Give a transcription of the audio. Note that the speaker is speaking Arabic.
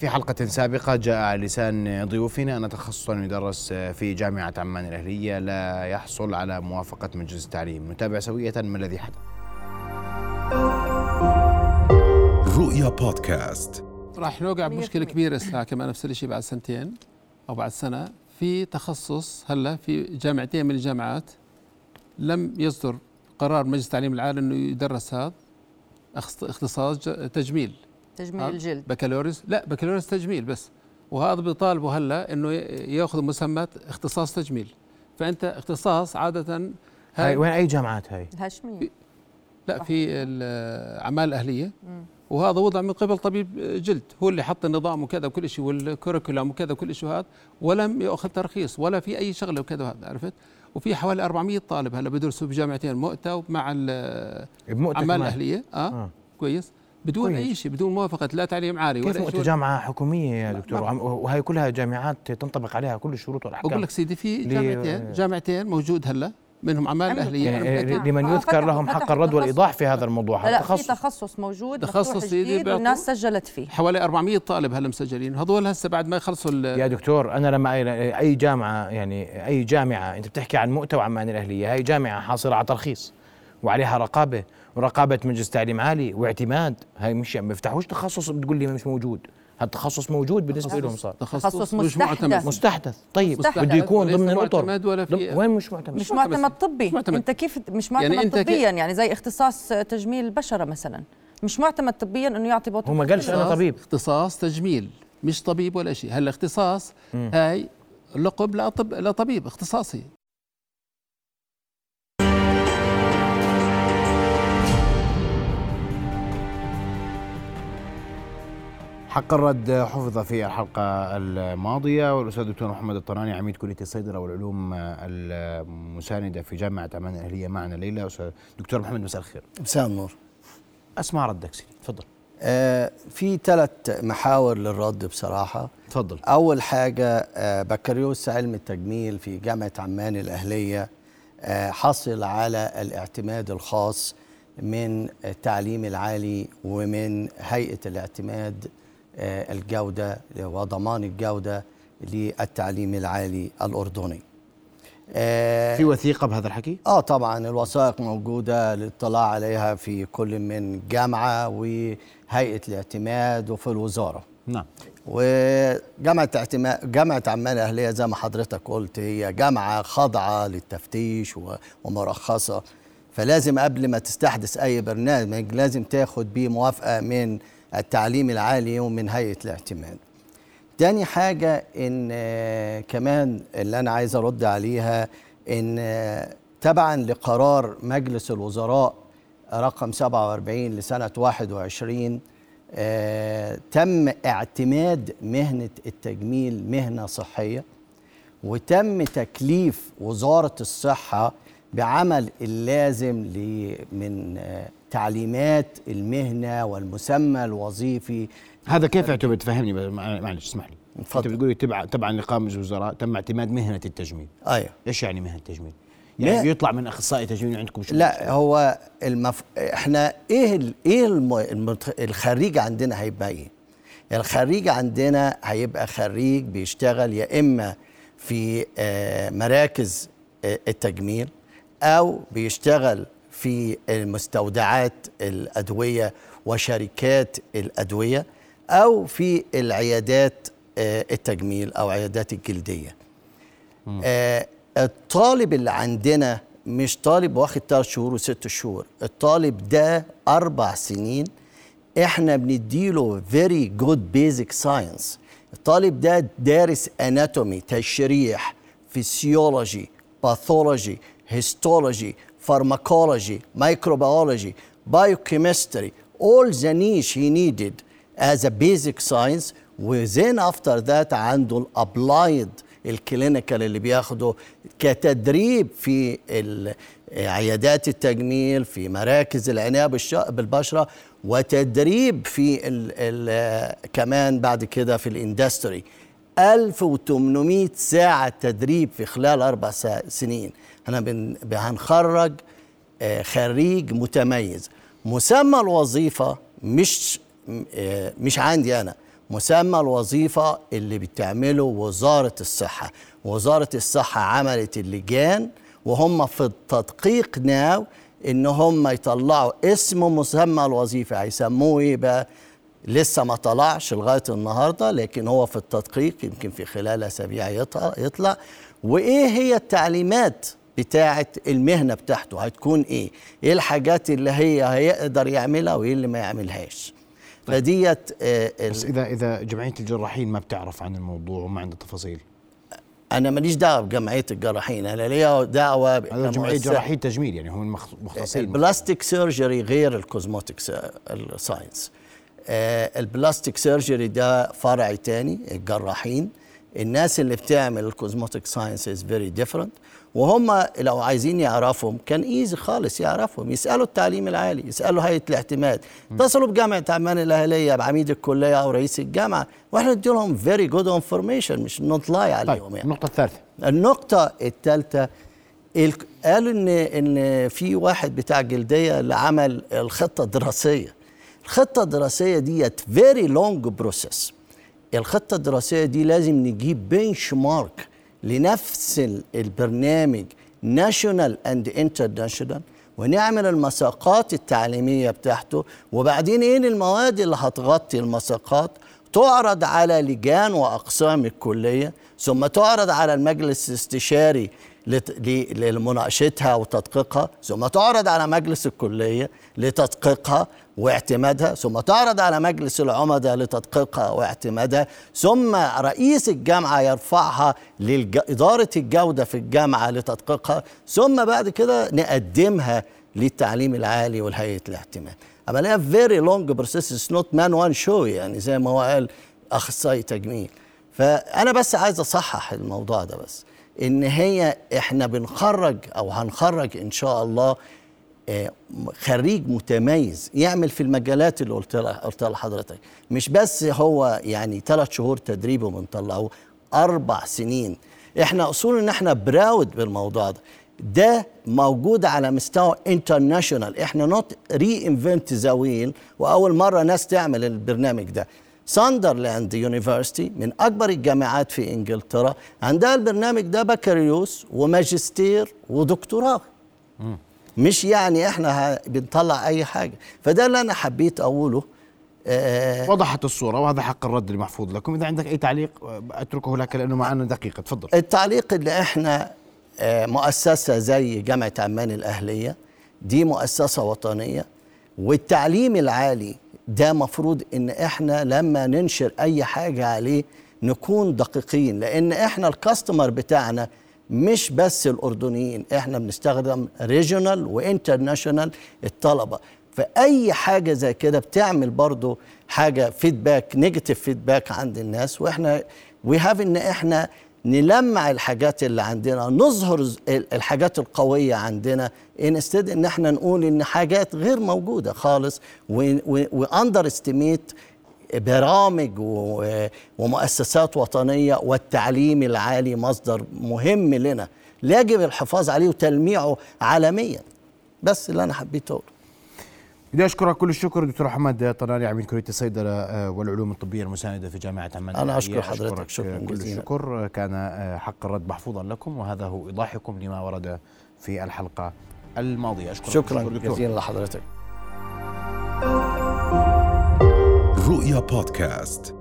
في حلقة سابقة جاء على لسان ضيوفنا. أن تخصصا يدرس في جامعة عمان الأهلية. لا يحصل على موافقة مجلس التعليم. نتابع سوية ما الذي حدث. رؤيا بودكاست. راح نوقع بمشكلة كبيرة الساعة كمان نفس الشيء بعد سنتين أو بعد سنة. في تخصص هلا في جامعتين من الجامعات لم يصدر قرار مجلس التعليم العالي إنه يدرس هذا. اختصاص تجميل. تجميل الجلد. بكالوريوس؟ لا بكالوريوس تجميل بس. وهذا بيطالبوا هلا إنه يأخذ مسمى اختصاص تجميل. فأنت اختصاص عادة هاي وين؟ أي جامعات هاي؟ الهاشميه لا في الأعمال الأهلية. وهذا وضع من قبل طبيب جلد. هو اللي حط النظام وكذا وكل شيء والكوريكولم وكذا وكل شيء هذا ولم يأخذ ترخيص ولا في أي شغلة وكذا هذا عرفت؟ وفي حوالي 400 طالب هلا بدرسوا بجامعتين مؤتة مع الاعمال الاهليه آه, آه. كويس. بدون كويس. اي شيء بدون موافقة لا تعليم عالي كيف ولا جامعة حكومية يا دكتور؟ وهي كلها جامعات تنطبق عليها كل الشروط والأحكام. بقول لك سيدي في جامعتين جامعتين موجود هلا منهم اعمال أهلية. يعني لمن يذكر لهم حق الرد والايضاح في هذا الموضوع. لا في تخصص. موجود تخصص جديد والناس سجلت فيه. حوالي 400 طالب هلا مسجلين. هذول هسه بعد ما يخلصوا يا دكتور أنا لما اي جامعة يعني أي جامعة أنت بتحكي عن مؤتة وعمان الأهلية هي جامعة حاصلة على ترخيص وعليها رقابة ورقابه مجلس تعليم عالي واعتماد. هاي مش ما بيفتحوش تخصص بتقول لي مش موجود. التخصص موجود بالنسبة لهم صار. تخصص مش معتمد. مستحدث. طيب بده يكون ضمن الأطر. ولا في وين مش معتمد؟ مش معتمد. طبي. معتمد. انت كيف مش معتمد يعني طبيا؟ يعني زي اختصاص تجميل البشره مثلا. مش معتمد طبيا إنه يعطي بوتوكس هو ما قالش أنا طبيب. اختصاص تجميل. مش طبيب ولا شيء. هلا اختصاص هاي لقب لا طب لا طبيب اختصاصي. حق الرد حفظ في الحلقة الماضية والأستاذ الدكتور محمد الطراني عميد كلية الصيدلة والعلوم المساندة في جامعة عمان الأهلية معنا أستاذ دكتور محمد مساء الخير. مساء النور. أسمع ردك سيدي تفضل. آه في ثلاث محاور للرد بصراحة. تفضل. أول حاجة آه بكالوريوس علم التجميل في جامعة عمان الأهلية آه حصل على الاعتماد الخاص من التعليم العالي ومن هيئة الاعتماد الجودة وضمان الجودة للتعليم العالي الأردني. آه، في وثيقة بهذا الحكي؟ آه طبعا الوثائق موجودة للاطلاع عليها في كل من جامعة وهيئة الاعتماد وفي الوزارة. نعم. وجامعة اعتماد جامعة عمان الأهلية زي ما حضرتك قلت هي جامعة خاضعة للتفتيش ومرخصة. فلازم قبل ما تستحدث أي برنامج لازم تاخد بيه موافقة من التعليم العالي ومن هيئة الاعتماد. تاني حاجة إن آه، كمان اللي أنا عايز أرد عليها إن آه، تبعا لقرار مجلس الوزراء رقم 47 لسنة 21 آه تم اعتماد مهنة التجميل مهنة صحية وتم تكليف وزارة الصحة بعمل اللازم من تعليمات المهنة والمسمى الوظيفي. هذا كيف يعتبر؟ تفهمني معلش اسمح لي. أنت بتقولي تبع تبعا لقائمه الوزراء تم اعتماد مهنة التجميل. أيوه. إيش يعني مهنة التجميل؟ يعني بيطلع من أخصائي تجميل عندكم شو؟ لا هو المف... إحنا إيه ال... إيه الم... الخريج عندنا هيبقى إيه؟ الخريج عندنا هيبقى خريج بيشتغل يا إما في آه، مراكز آه، التجميل أو بيشتغل في المستودعات الأدوية وشركات الأدوية أو في العيادات آه، التجميل أو عيادات الجلدية. آه الطالب اللي عندنا مش طالب واخد ثلاث شهور وست شهور الطالب ده أربع سنين إحنا بنديله very good basic science الطالب ده دارس anatomy تشريح physiology pathology histology pharmacology, microbiology, biochemistry, all the knowledge he needed as a basic science. Then after that عنده ال applied ال clinical اللي بياخده كتدريب في عيادات التجميل في مراكز العناية بالبشرة وتدريب في ال ال كمان بعد كده في الاندستري 1800 ساعة تدريب في خلال أربع سنين. إحنا هنخرج آه، خريج متميز. مسمى الوظيفة مش آه، مش عندي أنا. مسمى الوظيفة اللي بتعمله وزارة الصحة. وزارة الصحة عملت اللجان وهم في التدقيق ناو إن هم يطلعوا اسم مسمى الوظيفة. هيسموه إيه بقى؟ لسه ما طلعش لغاية النهاردة لكن هو في التدقيق يمكن في خلال أسابيع يطلع. وإيه هي التعليمات؟ بتاعة المهنة بتاعته هتكون إيه؟ إيه الحاجات اللي هي هيقدر يعملها وإيه اللي ما يعملهاش. طيب. فديت آه بس إذا إذا جمعية الجراحين ما بتعرف عن الموضوع وما عندها تفاصيل. أنا ماليش دعوة بجمعية الجراحين أنا ليا دعوة هذا جمعية جراحين تجميل يعني هم مختصين. ال plastic surgery غير ال cosmetic science آه، ال plastic surgery ده فرع تاني الجراحين. الناس اللي بتعمل ال cosmetic science is very different وهم لو عايزين يعرفهم كان easy خالص يعرفهم يسألوا التعليم العالي يسألوا هيئة الاعتماد. اتصلوا بجامعة عمان الأهلية بعميد الكلية أو رئيس الجامعة وإحنا ندي لهم very good information مش نطلع عليهم طيب. يعني. النقطة الثالثة. النقطة الثالثة قالوا ان إن في واحد بتاع جلدية اللي عمل الخطة الدراسية. الخطة الدراسية ديت very long process الخطة الدراسية دي لازم نجيب benchmark لنفس البرنامج national and international ونعمل المساقات التعليمية بتاعته. وبعدين إيه المواد اللي هتغطي المساقات؟ تعرض على لجان وأقسام الكلية ثم تعرض على المجلس الاستشاري لمناقشتها وتدقيقها ثم تعرض على مجلس الكلية لتدقيقها. واعتمادها ثم تعرض على مجلس العمداء لتدقيقها واعتمادها ثم رئيس الجامعة يرفعها لإدارة الجودة في الجامعة لتدقيقها ثم بعد كده نقدمها للتعليم العالي والهيئة الاعتماد. عملية very long process not one man show يعني زي ما هو قال أخصائي تجميل. فأنا بس عايز أصحح الموضوع ده بس. إن هي إحنا بنخرج أو هنخرج إن شاء الله خريج متميز يعمل في المجالات اللي قلت قلت لحضرتك. مش بس هو يعني ثلاث شهور تدريب وبنطلعه أربع سنين. إحنا أصول إن إحنا proud بالموضوع ده. ده موجود على مستوى international إحنا not reinvent the wheel وأول مرة ناس تعمل البرنامج ده. Sunderland University من أكبر الجامعات في إنجلترا عندها البرنامج ده بكالوريوس وماجستير ودكتوراه. مش يعني إحنا بنطلع أي حاجة. فده اللي أنا حبيت أقوله. آه وضحت الصورة وهذا حق الرد المحفوظ لكم. إذا عندك أي تعليق أتركه لك لأنه معنا دقيقة. تفضل. التعليق اللي إحنا آه مؤسسة زي جامعة عمان الأهلية دي مؤسسة وطنية والتعليم العالي ده مفروض إن إحنا لما ننشر أي حاجة عليه نكون دقيقين. لأن إحنا ال customer بتاعنا مش بس الأردنيين إحنا بنستقدم regional و international الطلبة. فأي حاجة زي كده بتعمل برضو حاجة feedback negative feedback عند الناس. وإحنا we have إن إحنا نلمع الحاجات اللي عندنا نظهر الحاجات القوية عندنا instead إن إحنا نقول إن حاجات غير موجودة خالص و underestimate برامج ومؤسسات وطنية والتعليم العالي مصدر مهم لنا. يجب الحفاظ عليه وتلميعه عالميا. بس اللي أنا حبيت اقوله بدي أشكرك كل الشكر دكتور محمد طناري عميد كلية الصيدلة آه، والعلوم الطبية المساندة في جامعة عمان. أنا أشكر حضرتك. شكرا كل جزيلا. الشكر. كان آه، حق الرد محفوظا لكم وهذا هو إيضاحكم لما ورد في الحلقة الماضية. أشكرك شكرا جزيلا لحضرتك. رؤيا بودكاست